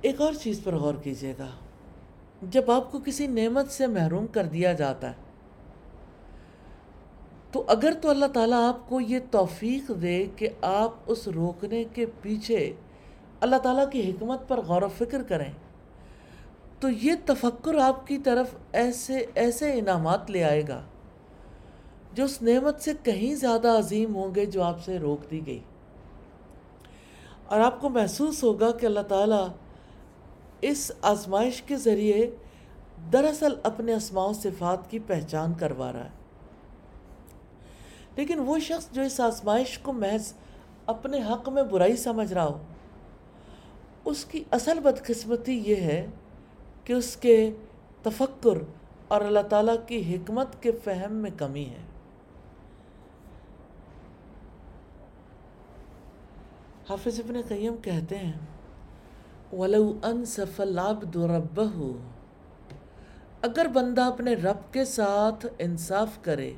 ایک اور چیز پر غور کیجیے گا۔ جب آپ کو کسی نعمت سے محروم کر دیا جاتا ہے، تو اگر تو اللہ تعالیٰ آپ کو یہ توفیق دے کہ آپ اس روکنے کے پیچھے اللہ تعالیٰ کی حکمت پر غور و فکر کریں، تو یہ تفکر آپ کی طرف ایسے ایسے انعامات لے آئے گا۔ جو اس نعمت سے کہیں زیادہ عظیم ہوں گے جو آپ سے روک دی گئی۔ اور آپ کو محسوس ہوگا کہ اللہ تعالیٰ اس آزمائش کے ذریعے دراصل اپنے اسماع و صفات کی پہچان کروا رہا ہے۔ لیکن وہ شخص جو اس آزمائش کو محض اپنے حق میں برائی سمجھ رہا ہو، اس کی اصل بدقسمتی یہ ہے کہ اس کے تفکر اور اللہ تعالیٰ کی حکمت کے فہم میں کمی ہے۔ حافظ ابن قیم کہتے ہیں، وَلَوْ أَنْسَفَ الْعَبْدُ رَبَّهُ اگر بندہ اپنے رب کے ساتھ انصاف کرے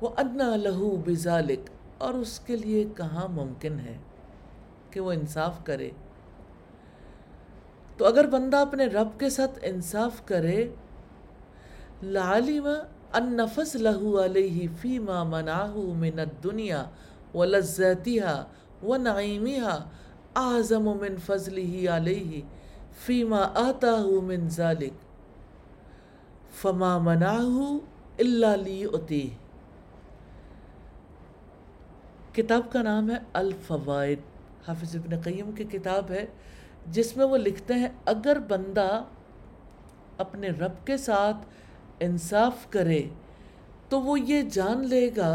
وہ انا لہو بزالک اور اس کے لیے کہاں ممکن ہے کہ وہ انصاف کرے؟ تو اگر بندہ اپنے رب کے ساتھ انصاف کرے، لعلم ان نفس لہو علیہ فیما منعہ من الدنیا ولذاتها ونعیمها اعظم من فضلہ علیہ فیما آتاہ من ذالک فما منعہ الا لیعطیہ کتاب کا نام ہے الفوائد۔ حافظ ابن قیم کی کتاب ہے جس میں وہ لکھتے ہیں، اگر بندہ اپنے رب کے ساتھ انصاف کرے تو وہ یہ جان لے گا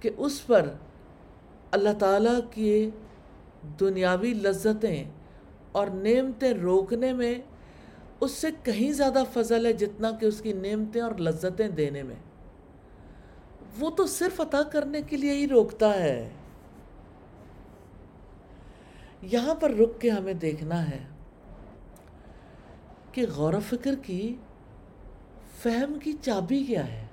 کہ اس پر اللہ تعالیٰ کی دنیاوی لذتیں اور نعمتیں روکنے میں اس سے کہیں زیادہ فضل ہے جتنا کہ اس کی نعمتیں اور لذتیں دینے میں۔ وہ تو صرف عطا کرنے کے لیے ہی روکتا ہے۔ یہاں پر رک کے ہمیں دیکھنا ہے کہ غور و فکر کی فہم کی چابی کیا ہے۔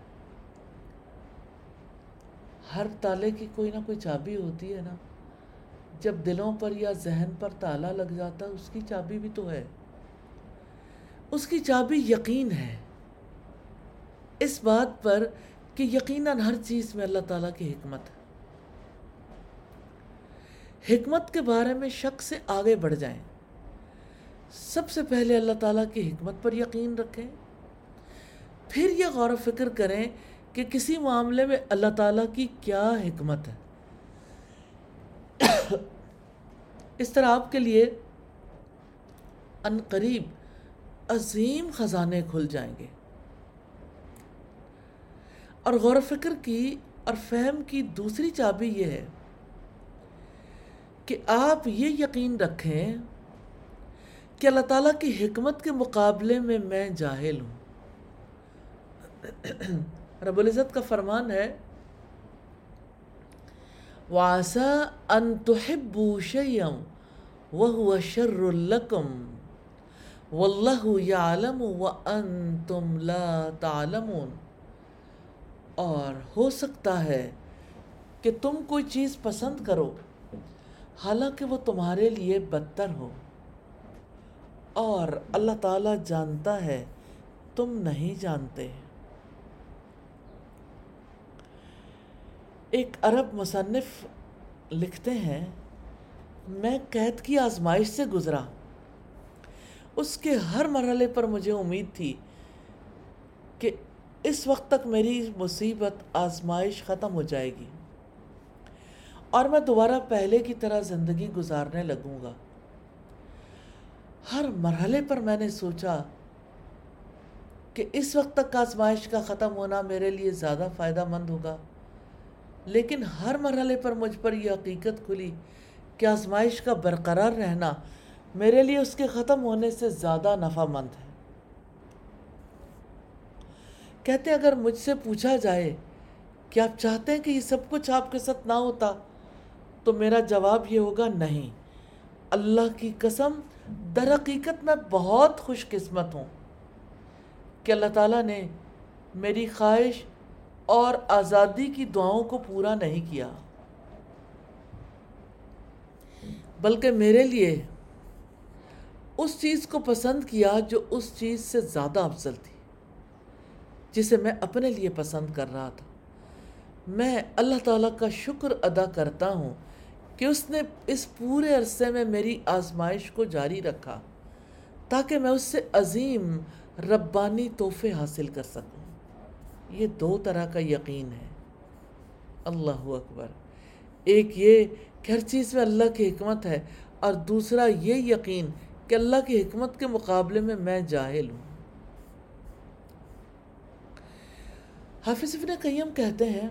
ہر تالے کی کوئی نہ کوئی چابی ہوتی ہے نا۔ جب دلوں پر یا ذہن پر تالا لگ جاتا ہے، اس کی چابی بھی تو ہے۔ اس کی چابی یقین ہے۔ اس بات پر کہ یقیناً ہر چیز میں اللہ تعالیٰ کی حکمت ہے۔ حکمت کے بارے میں شک سے آگے بڑھ جائیں۔ سب سے پہلے اللہ تعالیٰ کی حکمت پر یقین رکھیں۔ پھر یہ غور و فکر کریں کہ کسی معاملے میں اللہ تعالیٰ کی کیا حکمت ہے؟ اس طرح آپ کے لیے ان قریب عظیم خزانے کھل جائیں گے۔ اور غور و فکر کی اور فہم کی دوسری چابی یہ ہے کہ آپ یہ یقین رکھیں کہ اللہ تعالیٰ کی حکمت کے مقابلے میں میں جاہل ہوں۔ رب العزت کا فرمان ہے واسا ان تحبوا شيئا وهو شر لكم والله يعلم وانتم لا تعلمون۔ اور ہو سکتا ہے کہ تم کوئی چیز پسند کرو، حالانکہ وہ تمہارے لیے بدتر ہو۔ اور اللہ تعالیٰ جانتا ہے، تم نہیں جانتے۔ ایک عرب مصنف لکھتے ہیں، میں قید کی آزمائش سے گزرا۔ اس کے ہر مرحلے پر مجھے امید تھی کہ اس وقت تک میری مصیبت، آزمائش ختم ہو جائے گی۔ اور میں دوبارہ پہلے کی طرح زندگی گزارنے لگوں گا۔ ہر مرحلے پر میں نے سوچا کہ اس وقت تک آزمائش کا ختم ہونا میرے لیے زیادہ فائدہ مند ہوگا۔ لیکن ہر مرحلے پر مجھ پر یہ حقیقت کھلی کہ آزمائش کا برقرار رہنا میرے لیے اس کے ختم ہونے سے زیادہ نفع مند ہے۔ کہتے اگر مجھ سے پوچھا جائے کہ آپ چاہتے ہیں کہ یہ سب کچھ آپ کے ساتھ نہ ہوتا تو میرا جواب یہ ہوگا نہیں۔ اللہ کی قسم، در حقیقت میں بہت خوش قسمت ہوں کہ اللہ تعالیٰ نے میری خواہش اور آزادی کی دعاؤں کو پورا نہیں کیا۔ بلکہ میرے لیے اس چیز کو پسند کیا جو اس چیز سے زیادہ افضل تھی، جسے میں اپنے لیے پسند کر رہا تھا۔ میں اللہ تعالیٰ کا شکر ادا کرتا ہوں کہ اس نے اس پورے عرصے میں میری آزمائش کو جاری رکھا تاکہ میں اس سے عظیم ربانی تحفے حاصل کر سکوں۔ یہ دو طرح کا یقین ہے۔ اللہ اکبر۔ ایک یہ کہ ہر چیز میں اللہ کی حکمت ہے اور دوسرا یہ یقین کہ اللہ کی حکمت کے مقابلے میں میں جاہل ہوں۔ حافظ ابن قیم کہتے ہیں،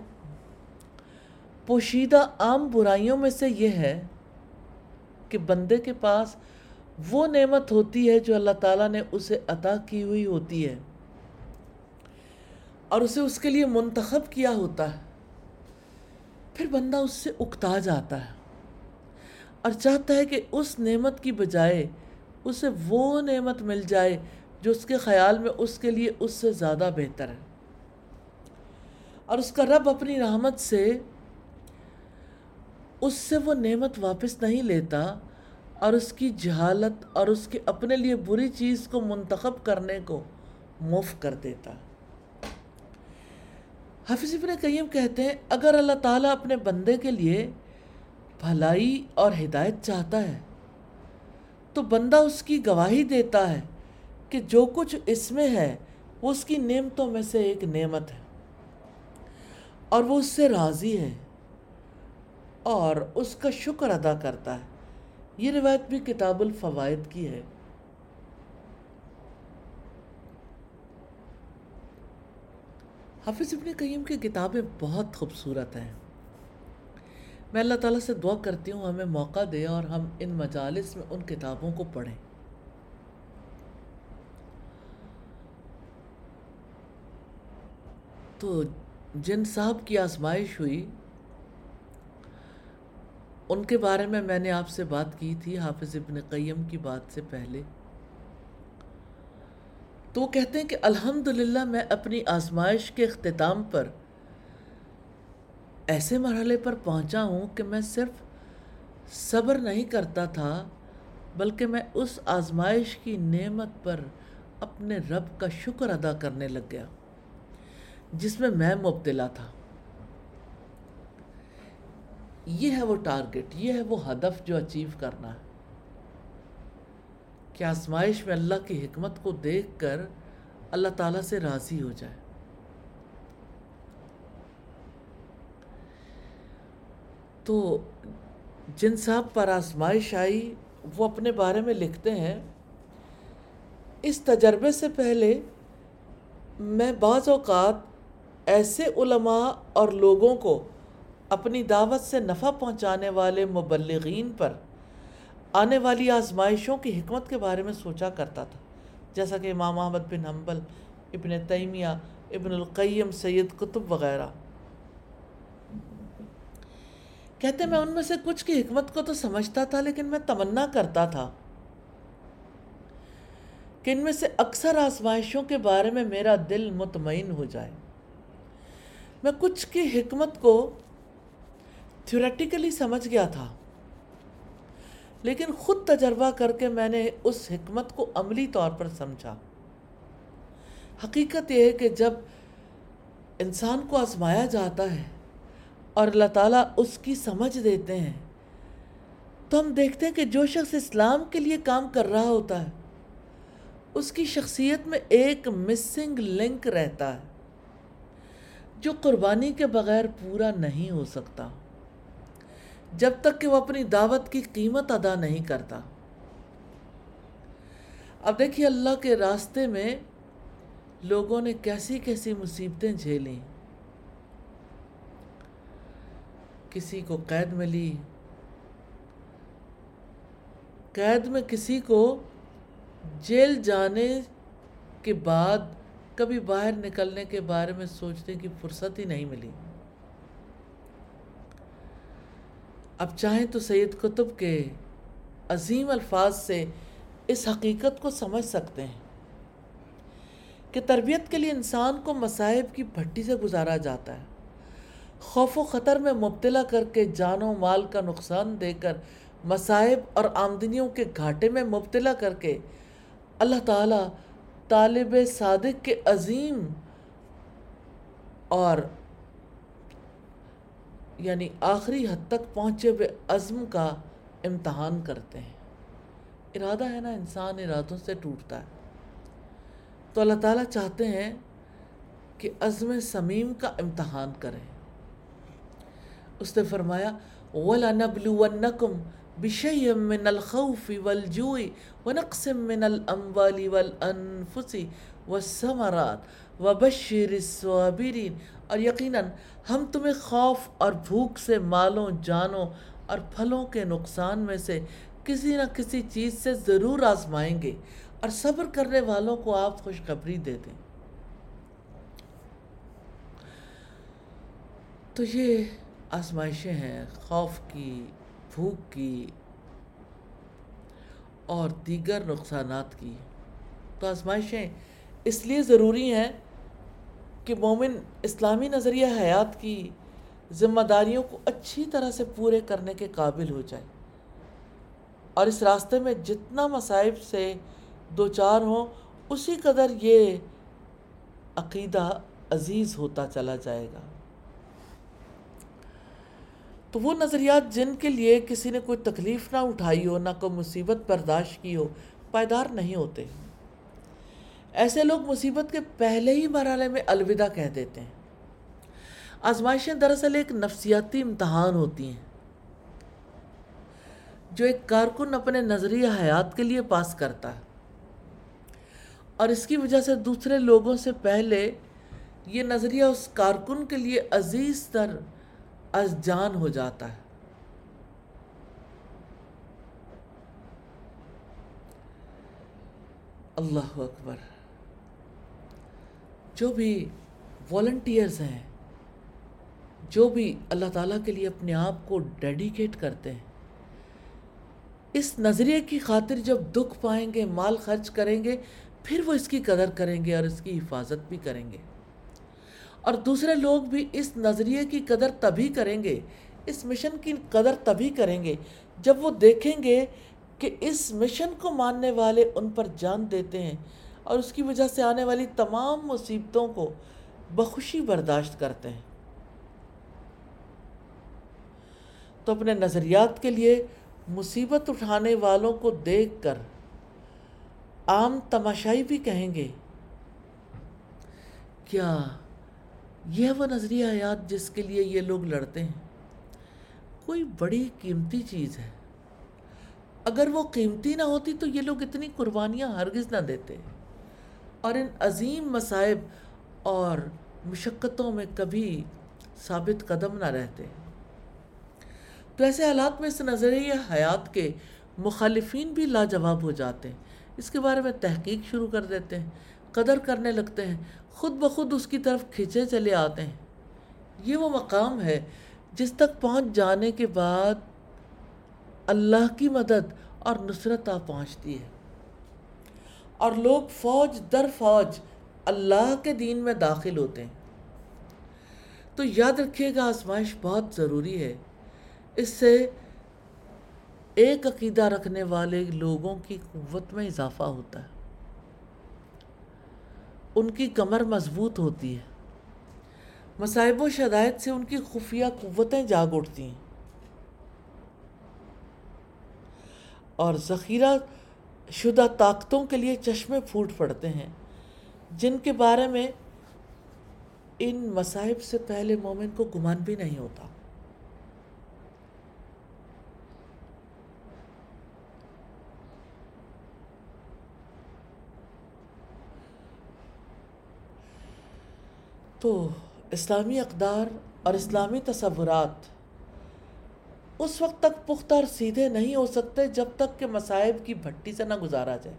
پوشیدہ عام برائیوں میں سے یہ ہے کہ بندے کے پاس وہ نعمت ہوتی ہے جو اللہ تعالیٰ نے اسے عطا کی ہوئی ہوتی ہے۔ اور اسے اس کے لیے منتخب کیا ہوتا ہے۔ پھر بندہ اس سے اکتا جاتا ہے اور چاہتا ہے کہ اس نعمت کی بجائے اسے وہ نعمت مل جائے جو اس کے خیال میں اس کے لیے اس سے زیادہ بہتر ہے۔ اور اس کا رب اپنی رحمت سے اس سے وہ نعمت واپس نہیں لیتا اور اس کی جہالت اور اس کے اپنے لیے بری چیز کو منتخب کرنے کو مف کر دیتا۔ حافظ ابن قیم کہتے ہیں، اگر اللہ تعالیٰ اپنے بندے کے لیے بھلائی اور ہدایت چاہتا ہے، تو بندہ اس کی گواہی دیتا ہے کہ جو کچھ اس میں ہے، وہ اس کی نعمتوں میں سے ایک نعمت ہے اور وہ اس سے راضی ہے اور اس کا شکر ادا کرتا ہے۔ یہ روایت بھی کتاب الفوائد کی ہے۔ حافظ ابن قیم کی کتابیں بہت خوبصورت ہیں۔ میں اللہ تعالیٰ سے دعا کرتی ہوں، ہمیں موقع دے اور ہم ان مجالس میں ان کتابوں کو پڑھیں۔ تو جن صاحب کی آزمائش ہوئی، ان کے بارے میں میں نے آپ سے بات کی تھی، حافظ ابن قیم کی بات سے پہلے۔ تو وہ کہتے ہیں کہ الحمدللہ میں اپنی آزمائش کے اختتام پر ایسے مرحلے پر پہنچا ہوں کہ میں صرف صبر نہیں کرتا تھا، بلکہ میں اس آزمائش کی نعمت پر اپنے رب کا شکر ادا کرنے لگ گیا، جس میں میں مبتلا تھا۔ یہ ہے وہ ٹارگٹ، یہ ہے وہ ہدف جو اچیو کرنا۔ ہے کہ آزمائش میں اللہ کی حکمت کو دیکھ کر اللہ تعالیٰ سے راضی ہو جائے۔ تو جن صاحب پر آزمائش آئی، وہ اپنے بارے میں لکھتے ہیں، اس تجربے سے پہلے میں بعض اوقات ایسے علماء اور لوگوں کو اپنی دعوت سے نفع پہنچانے والے مبلغین پر آنے والی آزمائشوں کی حکمت کے بارے میں سوچا کرتا تھا۔ جیسا کہ امام احمد بن حنبل، ابن تیمیہ، ابن القیم، سید قطب وغیرہ۔ کہتے میں ان میں سے کچھ کی حکمت کو تو سمجھتا تھا، لیکن میں تمنا کرتا تھا کہ ان میں سے اکثر آزمائشوں کے بارے میں میرا دل مطمئن ہو جائے۔ میں کچھ کی حکمت کو تھیوریٹیکلی سمجھ گیا تھا۔ لیکن خود تجربہ کر کے میں نے اس حکمت کو عملی طور پر سمجھا۔ حقیقت یہ ہے کہ جب انسان کو آزمایا جاتا ہے اور اللہ تعالیٰ اس کی سمجھ دیتے ہیں، تو ہم دیکھتے ہیں کہ جو شخص اسلام کے لیے کام کر رہا ہوتا ہے، اس کی شخصیت میں ایک مسنگ لنک رہتا ہے، جو قربانی کے بغیر پورا نہیں ہو سکتا۔ جب تک کہ وہ اپنی دعوت کی قیمت ادا نہیں کرتا۔ اب دیکھیے اللہ کے راستے میں لوگوں نے کیسی کیسی مصیبتیں جھیلیں۔ کسی کو قید ملی۔ قید میں کسی کو جیل جانے کے بعد کبھی باہر نکلنے کے بارے میں سوچنے کی فرصت ہی نہیں ملی۔ اب چاہیں تو سید قطب کے عظیم الفاظ سے اس حقیقت کو سمجھ سکتے ہیں کہ تربیت کے لیے انسان کو مصائب کی بھٹی سے گزارا جاتا ہے۔ خوف و خطر میں مبتلا کر کے جان و مال کا نقصان دے کر مصائب اور آمدنیوں کے گھاٹے میں مبتلا کر کے اللہ تعالیٰ طالب صادق کے عظیم اور یعنی آخری حد تک پہنچے ہوئے عزم کا امتحان کرتے ہیں۔ ارادہ ہے نا انسان ارادوں سے ٹوٹتا ہے۔ تو اللہ تعالیٰ چاہتے ہیں کہ عزم سمیم کا امتحان کریں۔ اس نے فرمایا، وَلَنَبْلُوَنَّكُمْ بِشَيْءٍ مِّنَ الْخَوْفِ وَالْجُوعِ وَنَقْصٍ مِّنَ الْأَمْوَالِ وَالْأَنفُسِ وَالثَّمَرَاتِ وَبَشِّرِ الصَّابِرِينَ اور یقیناً ہم تمہیں خوف اور بھوک سے مالوں، جانوں اور پھلوں کے نقصان میں سے کسی نہ کسی چیز سے ضرور آزمائیں گے اور صبر کرنے والوں کو آپ خوشخبری دے دیں۔ تو یہ آزمائشیں ہیں، خوف کی، بھوک کی اور دیگر نقصانات کی۔ تو آزمائشیں اس لیے ضروری ہیں کہ مومن اسلامی نظریہ حیات کی ذمہ داریوں کو اچھی طرح سے پورے کرنے کے قابل ہو جائے اور اس راستے میں جتنا مصائب سے دو چار ہوں، اسی قدر یہ عقیدہ عزیز ہوتا چلا جائے گا۔ تو وہ نظریات جن کے لیے کسی نے کوئی تکلیف نہ اٹھائی ہو، نہ کوئی مصیبت برداشت کی ہو، پائیدار نہیں ہوتے۔ ایسے لوگ مصیبت کے پہلے ہی مرحلے میں الوداع کہہ دیتے ہیں۔ آزمائشیں دراصل ایک نفسیاتی امتحان ہوتی ہیں۔ جو ایک کارکن اپنے نظریہ حیات کے لیے پاس کرتا ہے۔ اور اس کی وجہ سے دوسرے لوگوں سے پہلے یہ نظریہ اس کارکن کے لیے عزیز تر از جان ہو جاتا ہے۔ اللہ اکبر۔ جو بھی والنٹیئرز ہیں، جو بھی اللہ تعالیٰ کے لیے اپنے آپ کو ڈیڈیکیٹ کرتے ہیں، اس نظریے کی خاطر جب دکھ پائیں گے، مال خرچ کریں گے، پھر وہ اس کی قدر کریں گے اور اس کی حفاظت بھی کریں گے۔ اور دوسرے لوگ بھی اس نظریے کی قدر تبھی کریں گے، اس مشن کی قدر تبھی کریں گے، جب وہ دیکھیں گے کہ اس مشن کو ماننے والے ان پر جان دیتے ہیں۔ اور اس کی وجہ سے آنے والی تمام مصیبتوں کو بخوشی برداشت کرتے ہیں۔ تو اپنے نظریات کے لیے مصیبت اٹھانے والوں کو دیکھ کر عام تماشائی بھی کہیں گے، کیا یہ وہ نظریہ حیات جس کے لیے یہ لوگ لڑتے ہیں؟ کوئی بڑی قیمتی چیز ہے۔ اگر وہ قیمتی نہ ہوتی تو یہ لوگ اتنی قربانیاں ہرگز نہ دیتے۔ اور ان عظیم مصائب اور مشقتوں میں کبھی ثابت قدم نہ رہتے۔ تو ایسے حالات میں اس نظریہ حیات کے مخالفین بھی لاجواب ہو جاتے ہیں۔ اس کے بارے میں تحقیق شروع کر دیتے ہیں، قدر کرنے لگتے ہیں، خود بخود اس کی طرف کھینچے چلے آتے ہیں۔ یہ وہ مقام ہے جس تک پہنچ جانے کے بعد اللہ کی مدد اور نصرت آ پہنچتی ہے۔ اور لوگ فوج در فوج اللہ کے دین میں داخل ہوتے ہیں۔ تو یاد رکھیے گا، آزمائش بہت ضروری ہے۔ اس سے ایک عقیدہ رکھنے والے لوگوں کی قوت میں اضافہ ہوتا ہے۔ ان کی کمر مضبوط ہوتی ہے۔ مصائب و شدائد سے ان کی خفیہ قوتیں جاگ اٹھتی ہیں۔ اور ذخیرہ شدہ طاقتوں کے لیے چشمے پھوٹ پڑتے ہیں، جن کے بارے میں ان مصائب سے پہلے مومن کو گمان بھی نہیں ہوتا۔ تو اسلامی اقدار اور اسلامی تصورات اس وقت تک پختہ اور سیدھے نہیں ہو سکتے جب تک کہ مصائب کی بھٹی سے نہ گزارا جائے۔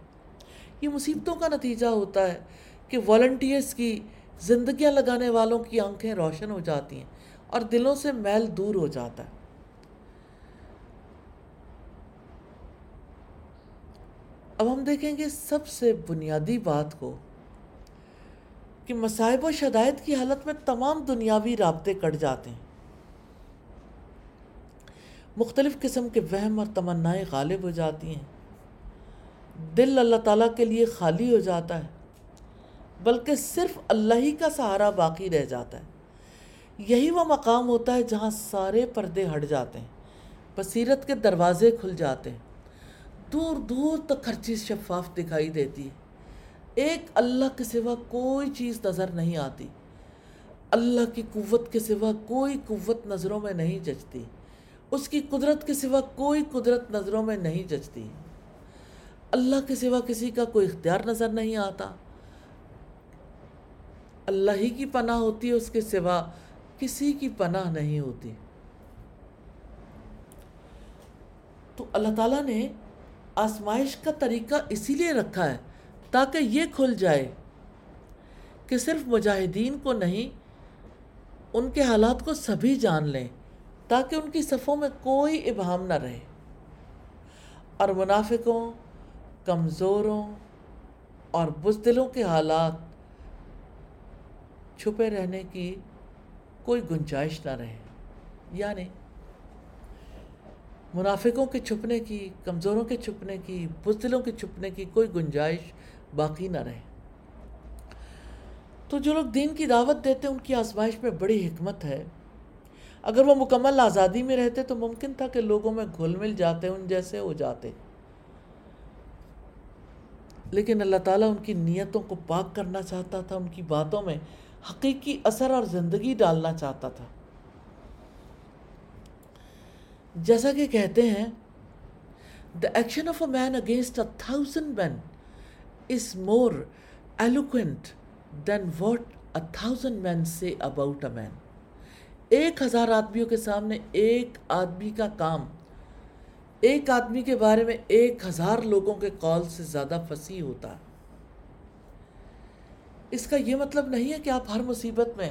یہ مصیبتوں کا نتیجہ ہوتا ہے کہ والنٹیئرس کی زندگیاں لگانے والوں کی آنکھیں روشن ہو جاتی ہیں اور دلوں سے میل دور ہو جاتا ہے۔ اب ہم دیکھیں گے سب سے بنیادی بات کو کہ مصائب و شدائد کی حالت میں تمام دنیاوی رابطے کٹ جاتے ہیں۔ مختلف قسم کے وہم اور تمنائیں غالب ہو جاتی ہیں۔ دل اللہ تعالیٰ کے لیے خالی ہو جاتا ہے، بلکہ صرف اللہ ہی کا سہارا باقی رہ جاتا ہے۔ یہی وہ مقام ہوتا ہے جہاں سارے پردے ہٹ جاتے ہیں، بصیرت کے دروازے کھل جاتے ہیں۔ دور دور تک ہر چیز شفاف دکھائی دیتی ہے۔ ایک اللہ کے سوا کوئی چیز نظر نہیں آتی۔ اللہ کی قوت کے سوا کوئی قوت نظروں میں نہیں جچتی۔ اس کی قدرت کے سوا کوئی قدرت نظروں میں نہیں جچتی۔ اللہ کے سوا کسی کا کوئی اختیار نظر نہیں آتا۔ اللہ ہی کی پناہ ہوتی ہے، اس کے سوا کسی کی پناہ نہیں ہوتی۔ تو اللہ تعالیٰ نے آزمائش کا طریقہ اسی لیے رکھا ہے تاکہ یہ کھل جائے کہ صرف مجاہدین کو نہیں، ان کے حالات کو سبھی جان لیں۔ تاکہ ان کی صفوں میں کوئی ابہام نہ رہے۔ اور منافقوں، کمزوروں اور بزدلوں کے حالات چھپے رہنے کی کوئی گنجائش نہ رہے۔ یعنی منافقوں کے چھپنے کی، کمزوروں کے چھپنے کی، بزدلوں کے چھپنے کی کوئی گنجائش باقی نہ رہے۔ تو جو لوگ دین کی دعوت دیتے ہیں، ان کی آزمائش میں بڑی حکمت ہے۔ اگر وہ مکمل آزادی میں رہتے تو ممکن تھا کہ لوگوں میں گھل مل جاتے، ان جیسے ہو جاتے۔ لیکن اللہ تعالیٰ ان کی نیتوں کو پاک کرنا چاہتا تھا، ان کی باتوں میں حقیقی اثر اور زندگی ڈالنا چاہتا تھا۔ جیسا کہ کہتے ہیں the action of a man against a thousand man is more eloquent than what a thousand men say about a man. ایک ہزار آدمیوں کے سامنے ایک آدمی کا کام، ایک آدمی کے بارے میں ایک ہزار لوگوں کے قول سے زیادہ فصیح ہوتا۔ اس کا یہ مطلب نہیں ہے کہ آپ ہر مصیبت میں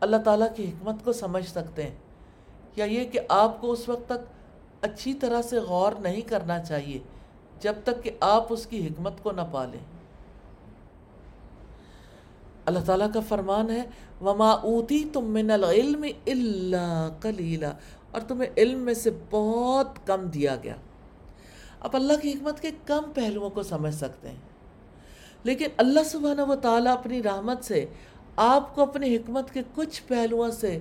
اللہ تعالیٰ کی حکمت کو سمجھ سکتے ہیں، یا یہ کہ آپ کو اس وقت تک اچھی طرح سے غور نہیں کرنا چاہیے جب تک کہ آپ اس کی حکمت کو نہ پالیں۔ اللہ تعالیٰ کا فرمان ہے، وما اوتی تم من العلم اللہ کلیلہ اور تمہیں علم میں سے بہت کم دیا گیا۔ اب اللہ کی حکمت کے کم پہلوؤں کو سمجھ سکتے ہیں۔ لیکن اللہ سبحانہ و تعالیٰ اپنی رحمت سے آپ کو اپنی حکمت کے کچھ پہلوؤں سے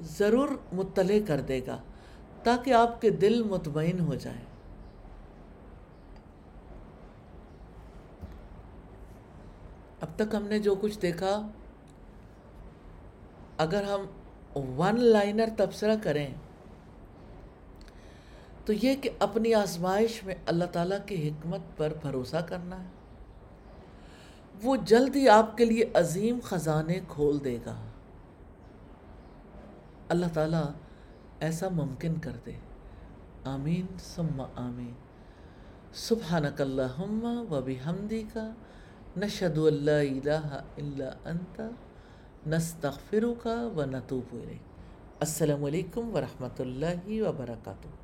ضرور مطلع کر دے گا، تاکہ آپ کے دل مطمئن ہو جائیں۔ اب تک ہم نے جو کچھ دیکھا، اگر ہم ون لائنر تبصرہ کریں، تو یہ کہ اپنی آزمائش میں اللہ تعالیٰ کی حکمت پر بھروسہ کرنا ہے۔ وہ جلد ہی آپ کے لیے عظیم خزانے کھول دے گا۔ اللہ تعالیٰ ایسا ممکن کر دے۔ آمین، ثم آمین۔ سبحانک اللہم و بحمدی کا نشهد أن لا إله إلا أنت نستغفرك ونتوب إليك. السلام عليكم ورحمة الله وبركاته.